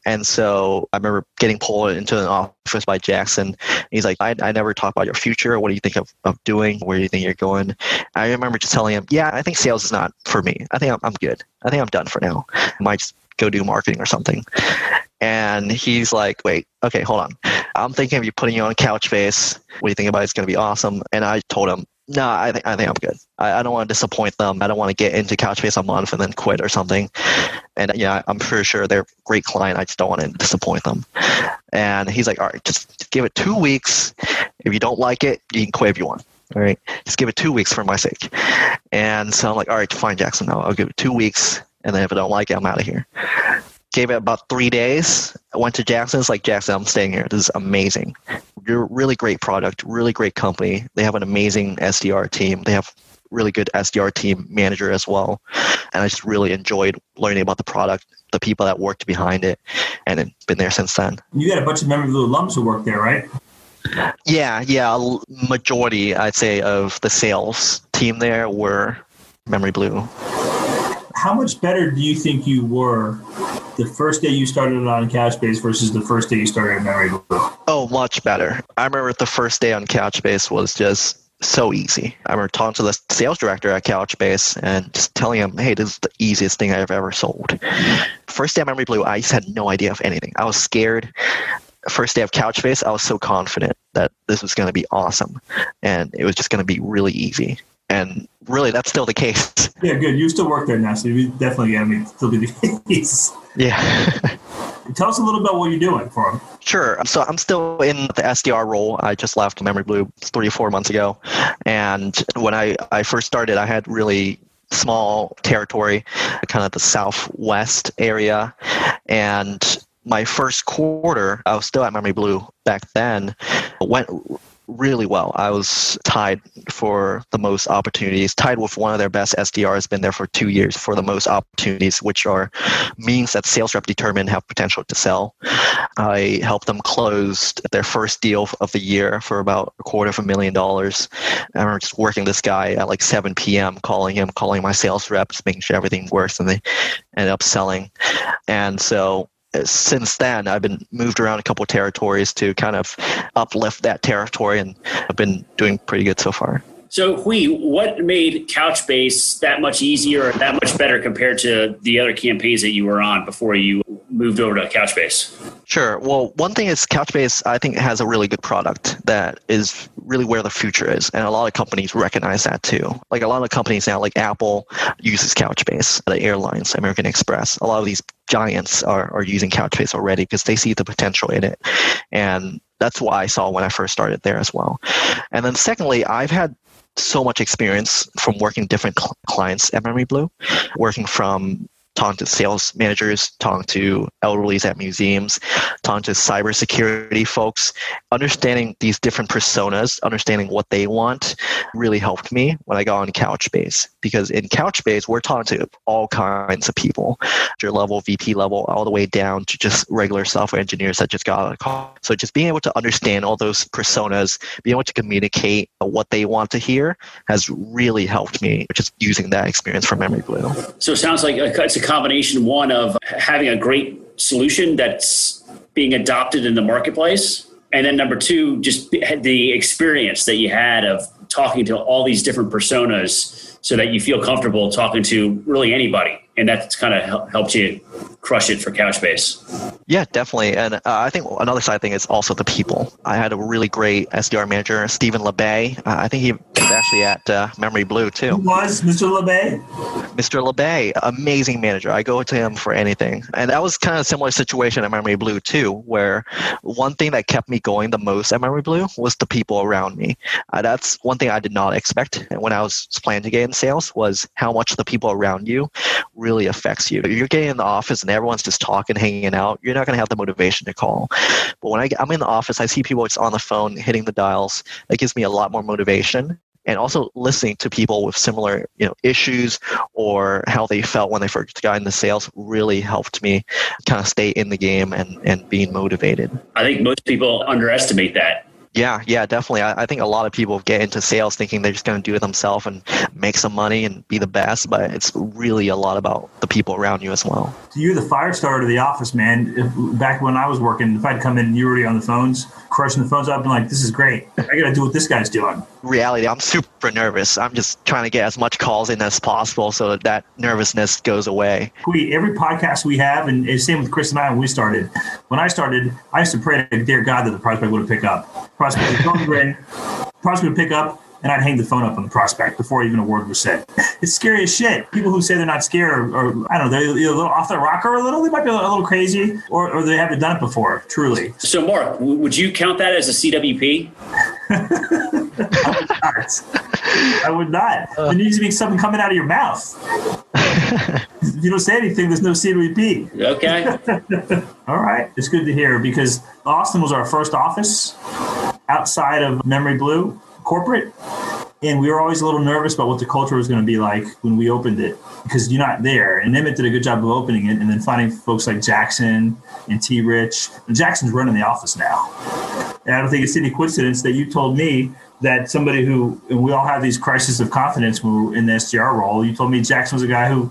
and so I remember getting pulled into an office by Jackson. He's like, I, I never talk about your future. What do you think of, of doing? Where do you think you're going? I remember just telling him, yeah, I think sales is not for me. I think I'm, I'm good. I think I'm done for now. I might just go do marketing or something. And he's like, wait, okay, hold on. I'm thinking of you putting you on couch Couchbase. What do you think about it? It's going to be awesome. And I told him, no, I think I think I'm good. I, I don't want to disappoint them. I don't want to get into Couchbase a month and then quit or something. And yeah, I'm pretty sure they're a great client. I just don't want to disappoint them. And he's like, all right, just give it two weeks. If you don't like it, you can quit if you want. All right, just give it two weeks for my sake. And so I'm like, all right, fine, Jackson. I'll give it two weeks, and then if I don't like it, I'm out of here. Gave it about three days. I went to Jackson's like Jackson, I'm staying here. This is amazing. You're a really great product, really great company. They have an amazing SDR team. They have really good SDR team manager as well. And I just really enjoyed learning about the product, the people that worked behind it, and it's been there since then. You got a bunch of Memory Blue alums who work there, right? Yeah, yeah. Majority, I'd say, of the sales team there were Memory Blue. How much better do you think you were the first day you started on Couchbase versus the first day you started at Memory Blue? Oh, much better. I remember the first day on Couchbase was just so easy. I remember talking to the sales director at Couchbase and just telling him, hey, this is the easiest thing I've ever sold. First day at Memory Blue, I just had no idea of anything. I was scared. First day of Couchbase, I was so confident that this was going to be awesome and it was just going to be really easy. And really, that's still the case. <laughs> Yeah, good. You still work there now, so you definitely got mean, still be the case. Yeah. <laughs> Tell us a little about what you're doing for them. Sure. So I'm still in the SDR role. I just left Memory Blue three or four months ago. And when I, I first started, I had really small territory, kind of the southwest area. And my first quarter, I was still at Memory Blue back then, went really well. I was tied for the most opportunities, tied with one of their best SDRs, been there for two years for the most opportunities, which are means that sales rep determined have potential to sell. I helped them close their first deal of the year for about a quarter of a million dollars. I remember just working this guy at like 7 p.m., calling him, calling my sales reps, making sure everything works, and they ended up selling. And so since then, I've been moved around a couple territories to kind of uplift that territory, and I've been doing pretty good so far. So, Hui, what made Couchbase that much easier or that much better compared to the other campaigns that you were on before you moved over to Couchbase? Sure. Well, one thing is Couchbase, I think, has a really good product that is really where the future is. And a lot of companies recognize that too. Like a lot of companies now, like Apple uses Couchbase, the airlines, American Express, a lot of these giants are, are using Couchbase already because they see the potential in it. And that's what I saw when I first started there as well. And then secondly, I've had so much experience from working different cl- clients at Memory Blue, working from talking to sales managers, talking to elderlies at museums, talking to cybersecurity folks, understanding these different personas, understanding what they want really helped me when I got on Couchbase. Because in Couchbase, we're talking to all kinds of people, your level, VP level, all the way down to just regular software engineers that just got a call. So just being able to understand all those personas, being able to communicate what they want to hear has really helped me just using that experience from Memory Blue. So it sounds like uh, it's a combination one of having a great solution that's being adopted in the marketplace and then number two just the experience that you had of talking to all these different personas so that you feel comfortable talking to really anybody and that's kind of helped you crush it for Couchbase. Yeah, definitely. And uh, I think another side thing is also the people. I had a really great SDR manager, Stephen LeBay. Uh, I think he was actually at uh, Memory Blue too. Who was Mr. LeBay? Mr. LeBay, amazing manager. I go to him for anything. And that was kind of a similar situation at Memory Blue too, where one thing that kept me going the most at Memory Blue was the people around me. Uh, that's one thing I did not expect when I was planning to get in sales was how much the people around you really affects you. You're getting in the office and everyone's just talking, hanging out. You're not going to have the motivation to call. But when I, I'm in the office, I see people just on the phone hitting the dials. That gives me a lot more motivation and also listening to people with similar you know issues or how they felt when they first got into sales really helped me kind of stay in the game and, and being motivated. I think most people underestimate that. Yeah, yeah, definitely. I, I, think a lot of people get into sales thinking they're just going to do it themselves and make some money and be the best, but it's really a lot about the people around you as well. You're the fire starter of the office, man. If, back when I was working, if I'd come in and you were already on the phones, crushing the phones up, and like, this is great. I got to do what this guy's doing. Reality, I'm super nervous. I'm just trying to get as much calls in as possible so that that nervousness goes away. We every podcast we have, and it's same with Chris and I when we started. When I started, I used to pray to dear God that the prospect would pick up. Prospect would ring, prospect would pick up, and I'd hang the phone up on the prospect before even a word was said. It's scary as shit. People who say they're not scared, or, or I don't know, they're a little off their rocker a little. They might be a little crazy, or, or they haven't done it before. Truly. So, Mark, would you count that as a CWP? <laughs> I would not. I would not. Uh. There needs to be something coming out of your mouth. if <laughs> you don't say anything, there's no CWP. Okay. <laughs> All right, it's good to hear because Austin was our first office outside of Memory Blue corporate, and we were always a little nervous about what the culture was going to be like when we opened it because you're not there. And Emmett did a good job of opening it, and then finding folks like Jackson and T. Rich. And Jackson's running the office now. And I don't think it's any coincidence that you told me that somebody who, and we all have these crises of confidence when we're in the SDR role. You told me Jackson was a guy who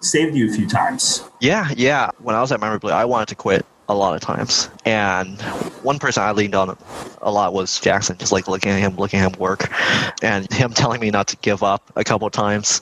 saved you a few times. Yeah, yeah. When I was at Memory Blue, I wanted to quit a lot of times. And one person I leaned on a lot was Jackson, just like looking at him, looking at him work. And him telling me not to give up a couple of times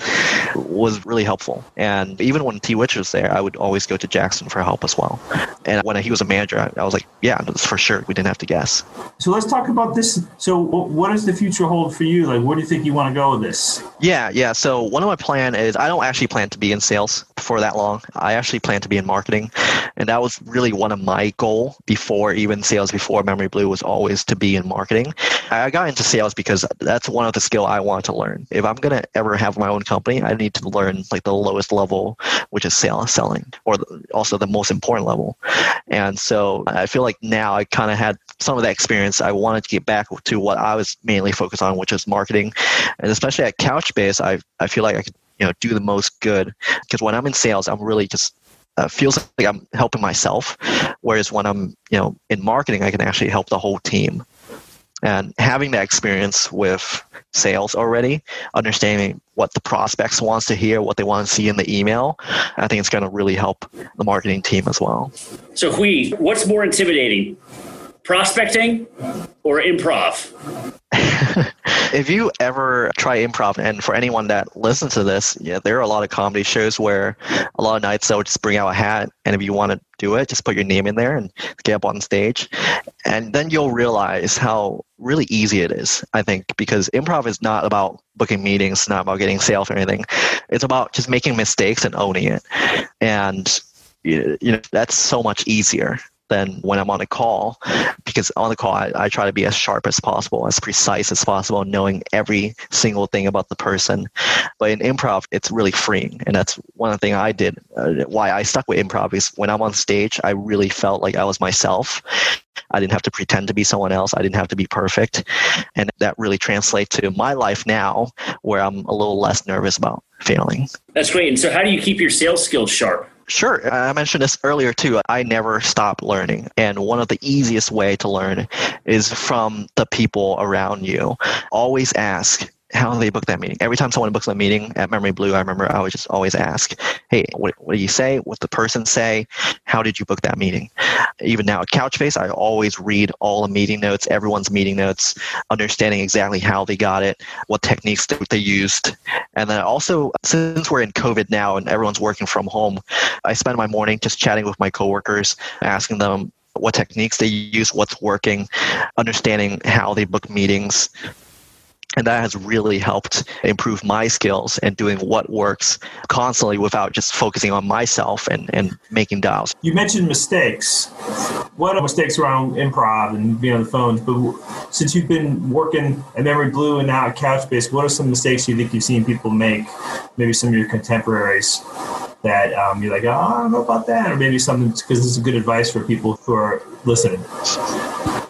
was really helpful. And even when T. Rich was there, I would always go to Jackson for help as well. And when he was a manager, I, I was like, yeah, for sure. We didn't have to guess. So let's talk about this. So, what does the future hold for you? Like, where do you think you want to go with this? Yeah, yeah. So, one of my plan is I don't actually plan to be in sales for that long. I actually plan to be in marketing. And that was really one of my goal before even sales, before Memory Blue was always to be in marketing. I got into sales because that's one of the skill I want to learn. If I'm going to ever have my own company, I need to learn like the lowest level, which is sales, selling, or also the most important level. And so I feel like now I kind of had some of that experience. I wanted to get back to what I was mainly focused on, which is marketing. And especially at Couchbase, I, I feel like I could you know do the most good because when i'm in sales i'm really just uh, feels like I'm helping myself. Whereas when I'm, you know, in marketing, I can actually help the whole team. And having that experience with sales already, understanding what the prospects wants to hear, what they want to see in the email, I think it's going to really help the marketing team as well. So, Hui, what's more intimidating, prospecting or improv? <laughs> if you ever try improv, and for anyone that listens to this, yeah, there are a lot of comedy shows where a lot of nights they'll just bring out a hat, and if you want to do it, just put your name in there and get up on stage, and then you'll realize how really easy it is. I think because improv is not about booking meetings, not about getting sales or anything. It's about just making mistakes and owning it, and you know that's so much easier than when I'm on a call because on the call I, I, try to be as sharp as possible, as precise as possible, knowing every single thing about the person. But in improv, it's really freeing, and that's one of the things I did. Uh, why I stuck with improv is when I'm on stage, I really felt like I was myself. I didn't have to pretend to be someone else. I didn't have to be perfect, and that really translates to my life now, where I'm a little less nervous about failing. That's great. And so, how do you keep your sales skills sharp? Sure. I mentioned this earlier too. I never stop learning. And one of the easiest way to learn is from the people around you. Always ask, how they book that meeting? Every time someone books a meeting at Memory Blue, I remember I would just always ask, hey, what, what do you say? What the person say? How did you book that meeting? Even now at Couchbase, I always read all the meeting notes, everyone's meeting notes, understanding exactly how they got it, what techniques they, they used. And then also, since we're in COVID now and everyone's working from home, I spend my morning just chatting with my coworkers, asking them what techniques they use, what's working, understanding how they book meetings and that has really helped improve my skills and doing what works constantly without just focusing on myself and, and making dials. You mentioned mistakes. What are mistakes around improv and being on the phones? But since you've been working at Memory Blue and now at Couchbase, what are some mistakes you think you've seen people make? Maybe some of your contemporaries that um, you're like, oh, I don't know about that, or maybe something because this is good advice for people who are listening.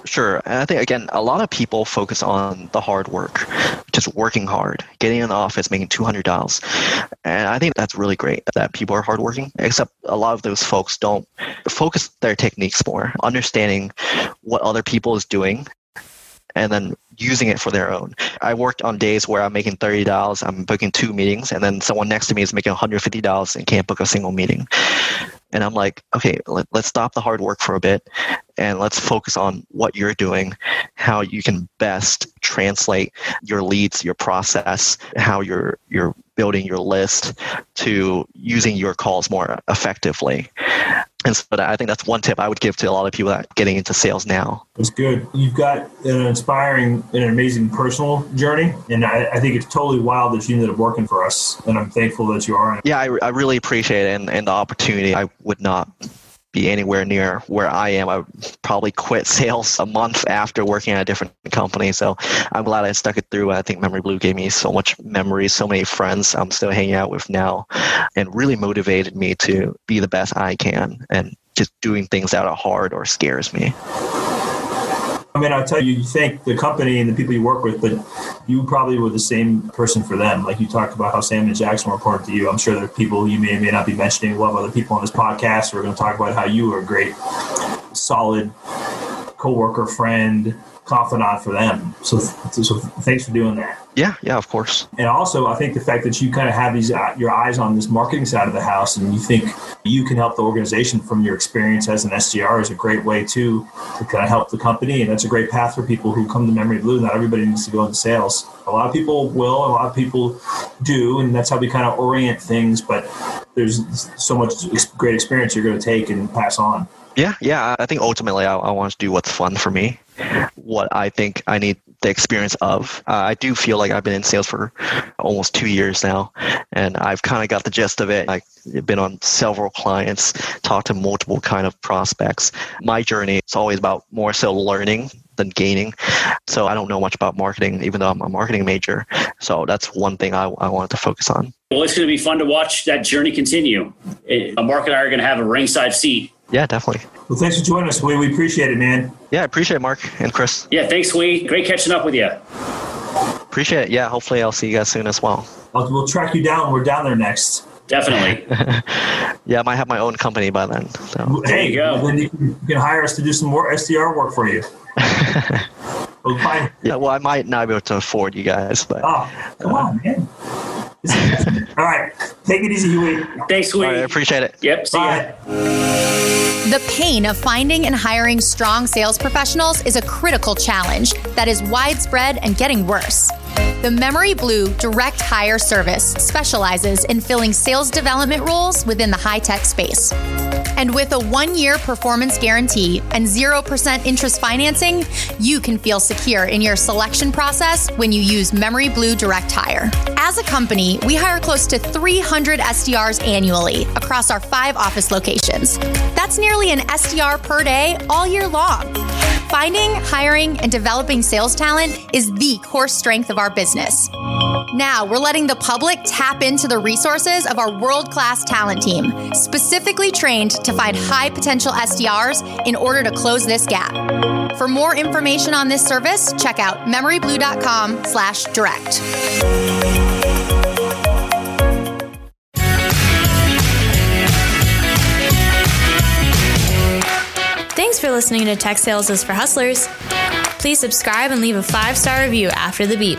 Sure. And I think, again, a lot of people focus on the hard work, just working hard, getting in the office, making $200. And I think that's really great that people are hardworking, except a lot of those folks don't focus their techniques more, understanding what other people is doing and then using it for their own. I worked on days where I'm making $30, I'm booking two meetings, and then someone next to me is making $150 and can't book a single meeting. And I'm like, okay, let, us stop the hard work for a bit and let's focus on what you're doing, how you can best translate your leads, your process, how you're you're building your list to using your calls more effectively. And so I think that's one tip I would give to a lot of people that are getting into sales now. That's good. You've got an inspiring and an amazing personal journey. And I, I, think it's totally wild that you ended up working for us. And I'm thankful that you are. Yeah, I, I really appreciate it and, and the opportunity. I would not be anywhere near where I am. I probably quit <laughs> sales a month after working at a different company. So I'm glad I stuck it through. I think Memory Blue gave me so much memories, so many friends I'm still hanging out with now, and really motivated me to be the best I can. And just doing things that are hard or scares me. I mean, I'll tell you, you thank the company and the people you work with, but you probably were the same person for them. Like you talked about how Sam and Jackson were important to you. I'm sure there are people you may or may not be mentioning. We'll have other people on this podcast. We're going to talk about how you were a great, solid coworker, friend, confidant for them. So, so thanks for doing that. Yeah, yeah, of course. And also, I think the fact that you kind of have these uh, your eyes on this marketing side of the house, and you think you can help the organization from your experience as an SDR is a great way to to kind of help the company, and that's a great path for people who come to Memory Blue. Not everybody needs to go into sales. A lot of people will, a lot of people do, and that's how we kind of orient things. But there's so much great experience you're going to take and pass on. Yeah, yeah. I think ultimately I, I want to do what's fun for me, what I think I need the experience of. Uh, I do feel like I've been in sales for almost two years now, and I've kind of got the gist of it. I've been on several clients, talked to multiple kind of prospects. My journey is always about more so learning than gaining. So I don't know much about marketing, even though I'm a marketing major. So that's one thing I, I wanted to focus on. Well, it's going to be fun to watch that journey continue. A Mark and I are going to have a ringside seat yeah, definitely. Well, thanks for joining us, We We appreciate it, man. Yeah, I appreciate it, Mark and Chris. Yeah, thanks, Hui. Great catching up with you. Appreciate it. Yeah, hopefully I'll see you guys soon as well. I'll, we'll track you down. We're down there next. Definitely. <laughs> yeah, I might have my own company by then. So. Hey, there you go. Then you can, you can hire us to do some more SDR work for you. <laughs> we'll yeah, well, I might not be able to afford you guys, but. Oh, come uh, on, man. <laughs> All right. Take it easy, Huey. Thanks, Huey. I appreciate it. Yep. See Bye. ya. The pain of finding and hiring strong sales professionals is a critical challenge that is widespread and getting worse. The Memory Blue Direct Hire Service specializes in filling sales development roles within the high tech space. And with a one year performance guarantee and 0% interest financing, you can feel secure in your selection process when you use Memory Blue Direct Hire. As a company, we hire close to 300 SDRs annually across our five office locations. That's nearly an SDR per day all year long. Finding, hiring, and developing sales talent is the core strength of our business. Now, we're letting the public tap into the resources of our world class talent team, specifically trained to find high potential SDRs in order to close this gap. For more information on this service, check out memoryblue.com slash direct. Thanks for listening to Tech Sales is for Hustlers. Please subscribe and leave a five star review after the beep.